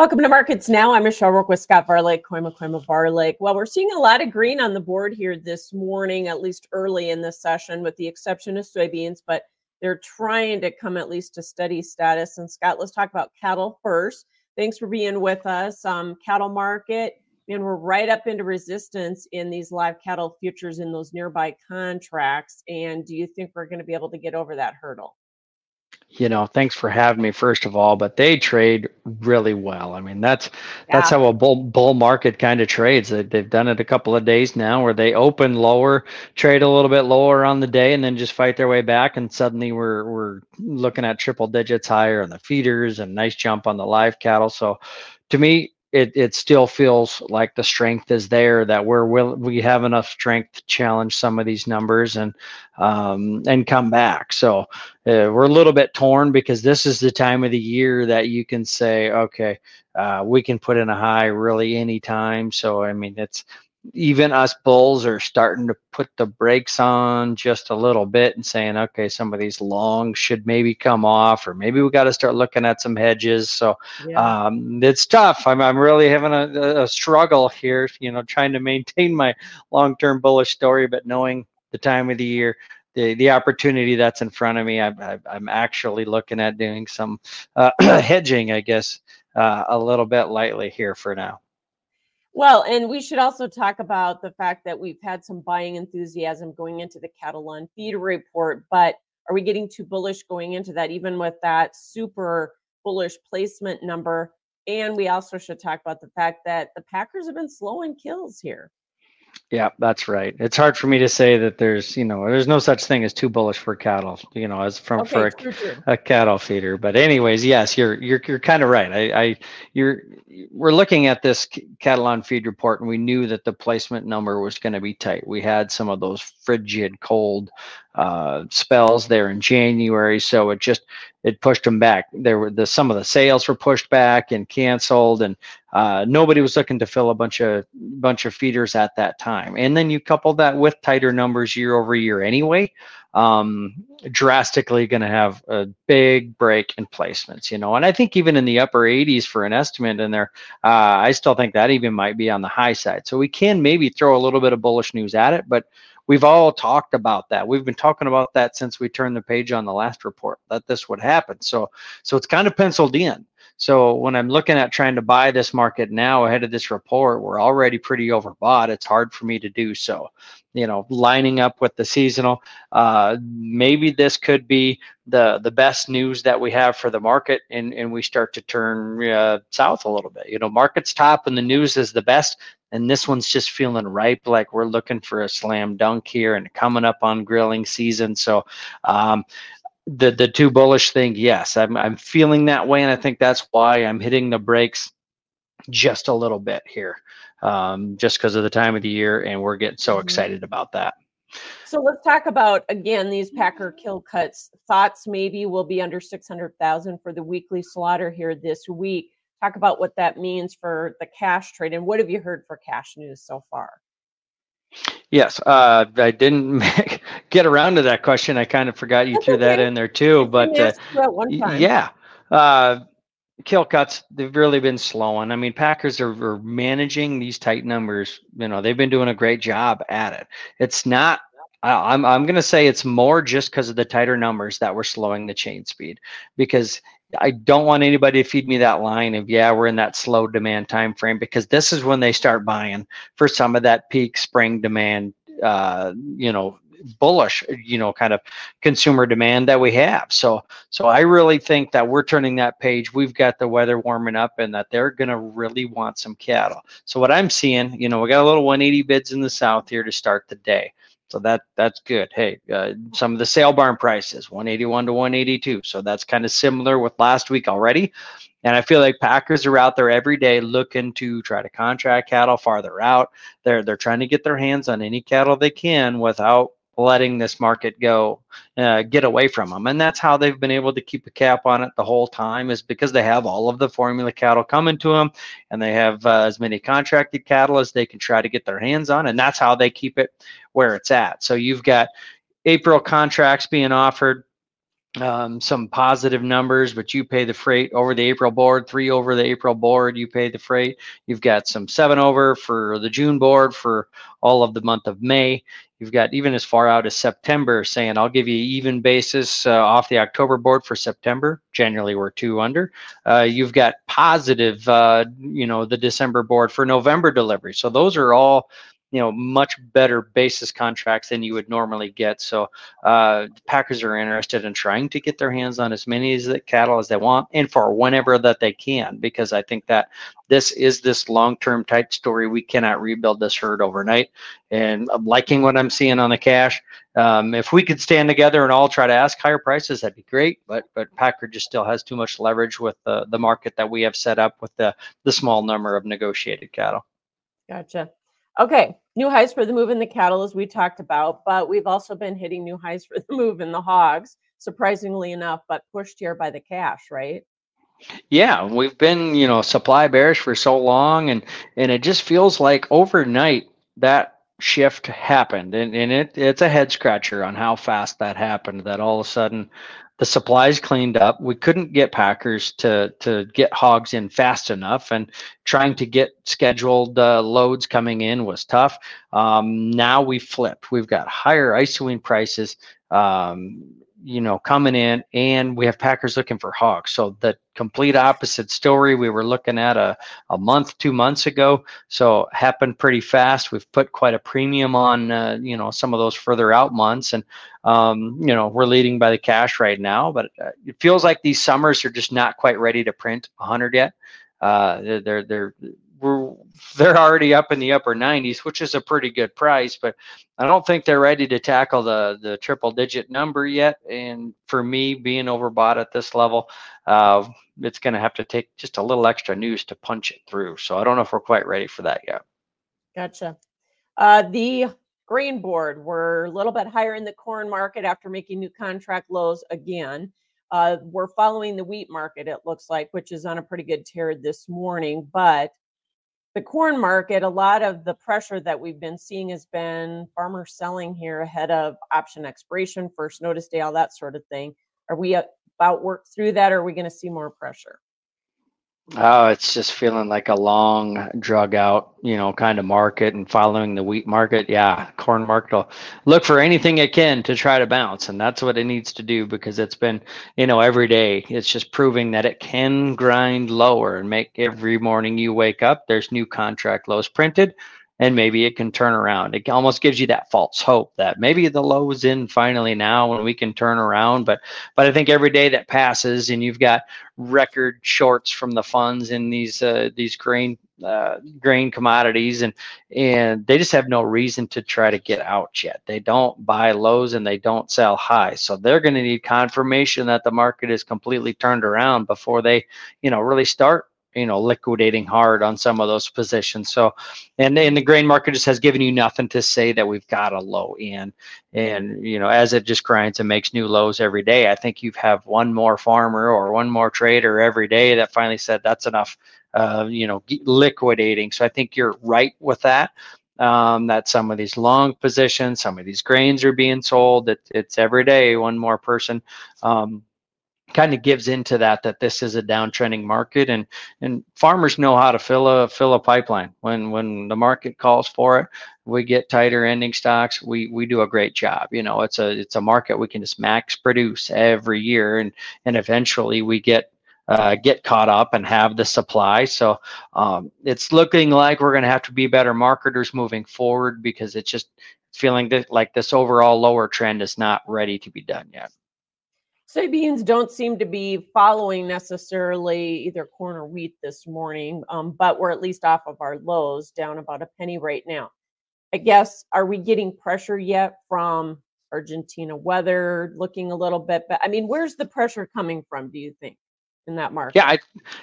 Welcome to Markets Now. I'm Michelle Rook with Scott Varilek, Kooima Kooima Varilek. Well, we're seeing a lot of green on the board here this morning, at least early in the session, with the exception of soybeans, but they're trying to come at least to steady status. And Scott, let's talk about cattle first. Thanks for being with us. Um, cattle market, and we're right up into resistance in these live cattle futures in those nearby contracts. And do you think we're going to be able to get over that hurdle? You know, thanks for having me first of all, but they trade really well. I mean, that's yeah. that's how a bull bull market kind of trades. They've done it a couple of days now where they open lower, trade a little bit lower on the day and then just fight their way back and suddenly we're we're looking at triple digits higher on the feeders and nice jump on the live cattle. So to me, it it still feels like the strength is there that we're will we have enough strength to challenge some of these numbers and um, and come back. So uh, we're a little bit torn because this is the time of the year that you can say, okay, uh, we can put in a high really anytime. So I mean, it's even us bulls are starting to put the brakes on just a little bit and saying, okay, some of these longs should maybe come off, or maybe we got to start looking at some hedges. So yeah. um, it's tough. I'm, I'm really having a, a struggle here, you know, trying to maintain my long term bullish story, but knowing the time of the year. The, the opportunity that's in front of me, I'm, I'm actually looking at doing some uh, hedging, I guess, uh, a little bit lightly here for now. Well, and we should also talk about the fact that we've had some buying enthusiasm going into the cattle on feed report, but are we getting too bullish going into that, even with that super bullish placement number? And we also should talk about the fact that the Packers have been slow in kills here. Yeah, that's right. It's hard for me to say that there's, you know, there's no such thing as too bullish for cattle, you know, as from okay, for a, a, cattle feeder. But anyways, yes, you're you're you're kind of right. I, I you're we're looking at this cattle on feed report, and we knew that the placement number was going to be tight. We had some of those frigid, cold uh, spells there in January, so it just it pushed them back. There were the some of the sales were pushed back and canceled, and uh, nobody was looking to fill a bunch of bunch of feeders at that time. And then you couple that with tighter numbers year over year anyway, um, drastically going to have a big break in placements. You know, and I think even in the upper 80s for an estimate in there, uh, I still think that even might be on the high side. So we can maybe throw a little bit of bullish news at it, but we've all talked about that. We've been talking about that since we turned the page on the last report that this would happen. So so it's kind of penciled in. So when I'm looking at trying to buy this market now ahead of this report, we're already pretty overbought. It's hard for me to do so. You know, lining up with the seasonal, uh, maybe this could be the the best news that we have for the market, and and we start to turn uh, south a little bit. You know, market's top and the news is the best and this one's just feeling ripe like we're looking for a slam dunk here and coming up on grilling season so um, the the too bullish thing yes I'm, I'm feeling that way and i think that's why i'm hitting the brakes just a little bit here um, just because of the time of the year and we're getting so mm-hmm. excited about that so let's talk about again these packer kill cuts thoughts maybe will be under 600000 for the weekly slaughter here this week talk about what that means for the cash trade and what have you heard for cash news so far? Yes, uh, I didn't make, get around to that question. I kind of forgot you threw that in there too. But uh, yeah, uh, kill cuts they've really been slowing. I mean, Packers are, are, managing these tight numbers. You know, they've been doing a great job at it. It's not. I'm I'm going to say it's more just because of the tighter numbers that we're slowing the chain speed because I don't want anybody to feed me that line of yeah, we're in that slow demand time frame because this is when they start buying for some of that peak spring demand uh, you know, bullish, you know, kind of consumer demand that we have. So so I really think that we're turning that page. We've got the weather warming up and that they're going to really want some cattle. So what I'm seeing, you know, we got a little 180 bids in the south here to start the day. So that that's good. Hey, uh, some of the sale barn prices 181 to 182. So that's kind of similar with last week already. And I feel like Packers are out there every day looking to try to contract cattle farther out. They're they're trying to get their hands on any cattle they can without letting this market go uh, get away from them and that's how they've been able to keep a cap on it the whole time is because they have all of the formula cattle coming to them and they have uh, as many contracted cattle as they can try to get their hands on and that's how they keep it where it's at so you've got april contracts being offered um, some positive numbers, but you pay the freight over the April board, three over the April board, you pay the freight. You've got some seven over for the June board for all of the month of May. You've got even as far out as September saying, I'll give you even basis uh, off the October board for September. Generally, we're two under. Uh, you've got positive, uh, you know, the December board for November delivery. So those are all you know much better basis contracts than you would normally get. So uh, Packers are interested in trying to get their hands on as many as the cattle as they want, and for whenever that they can, because I think that this is this long-term type story. We cannot rebuild this herd overnight, and I'm liking what I'm seeing on the cash. Um, if we could stand together and all try to ask higher prices, that'd be great. But but Packer just still has too much leverage with the the market that we have set up with the the small number of negotiated cattle. Gotcha. Okay, new highs for the move in the cattle, as we talked about, but we've also been hitting new highs for the move in the hogs, surprisingly enough, but pushed here by the cash, right? Yeah, we've been, you know, supply bearish for so long, and and it just feels like overnight that shift happened, and and it it's a head scratcher on how fast that happened. That all of a sudden the supplies cleaned up. We couldn't get packers to to get hogs in fast enough, and trying to get scheduled uh, loads coming in was tough. Um, now we flipped. We've got higher isoine prices. Um, you know, coming in, and we have Packers looking for hogs. So the complete opposite story we were looking at a, a month, two months ago. So happened pretty fast. We've put quite a premium on, uh, you know, some of those further out months, and um, you know, we're leading by the cash right now. But uh, it feels like these summers are just not quite ready to print 100 yet. Uh, they're they're, they're we're they're already up in the upper 90s, which is a pretty good price, but I don't think they're ready to tackle the the triple digit number yet. And for me, being overbought at this level, uh, it's going to have to take just a little extra news to punch it through. So I don't know if we're quite ready for that yet. Gotcha. Uh, the grain board, we're a little bit higher in the corn market after making new contract lows again. Uh, we're following the wheat market, it looks like, which is on a pretty good tear this morning. But the corn market, a lot of the pressure that we've been seeing has been farmers selling here ahead of option expiration, first notice day, all that sort of thing. Are we about work through that, or are we going to see more pressure? Oh, it's just feeling like a long, drug out, you know, kind of market and following the wheat market. Yeah, corn market will look for anything it can to try to bounce. And that's what it needs to do because it's been, you know, every day it's just proving that it can grind lower and make every morning you wake up, there's new contract lows printed and maybe it can turn around. It almost gives you that false hope that maybe the low is in finally now and we can turn around. But but I think every day that passes and you've got record shorts from the funds in these uh, these grain uh, grain commodities and and they just have no reason to try to get out yet. They don't buy lows and they don't sell high. So they're going to need confirmation that the market is completely turned around before they, you know, really start you know liquidating hard on some of those positions. So and and the grain market just has given you nothing to say that we've got a low in. And you know as it just grinds and makes new lows every day i think you have one more farmer or one more trader every day that finally said that's enough uh, you know liquidating. So i think you're right with that um, that some of these long positions some of these grains are being sold. It, it's every day one more person um, kind of gives into that that this is a downtrending market and and farmers know how to fill a fill a pipeline when when the market calls for it we get tighter ending stocks we we do a great job you know it's a it's a market we can just max produce every year and and eventually we get uh, get caught up and have the supply. So um, it's looking like we're going to have to be better marketers moving forward because it's just feeling that like this overall lower trend is not ready to be done yet. Soybeans don't seem to be following necessarily either corn or wheat this morning, um, but we're at least off of our lows, down about a penny right now. I guess, are we getting pressure yet from Argentina weather looking a little bit? But I mean, where's the pressure coming from, do you think? In that market. Yeah, I,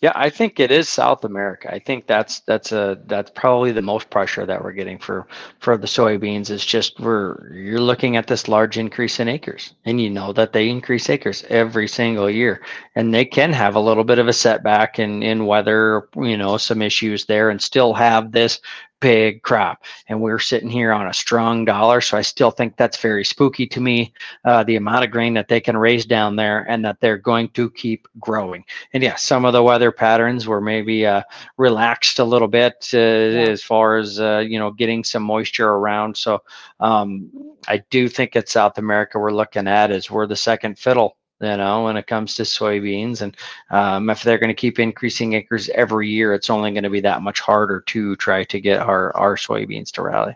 yeah, I think it is South America. I think that's that's a that's probably the most pressure that we're getting for for the soybeans. Is just we're you're looking at this large increase in acres, and you know that they increase acres every single year, and they can have a little bit of a setback in in weather, you know, some issues there, and still have this big crop. And we're sitting here on a strong dollar so i still think that's very spooky to me uh, the amount of grain that they can raise down there and that they're going to keep growing. And yeah some of the weather patterns were maybe uh, relaxed a little bit uh, yeah. as far as uh, you know getting some moisture around. So um, i do think at south america we're looking at is we're the second fiddle you know, when it comes to soybeans. And um, if they're going to keep increasing acres every year, it's only going to be that much harder to try to get our, our soybeans to rally.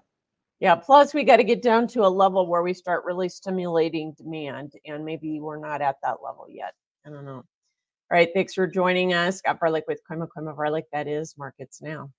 Yeah. Plus, we got to get down to a level where we start really stimulating demand, and maybe we're not at that level yet. I don't know. All right. Thanks for joining us. Scott Varilek with Kooima Kooima Varilek. That is Markets Now.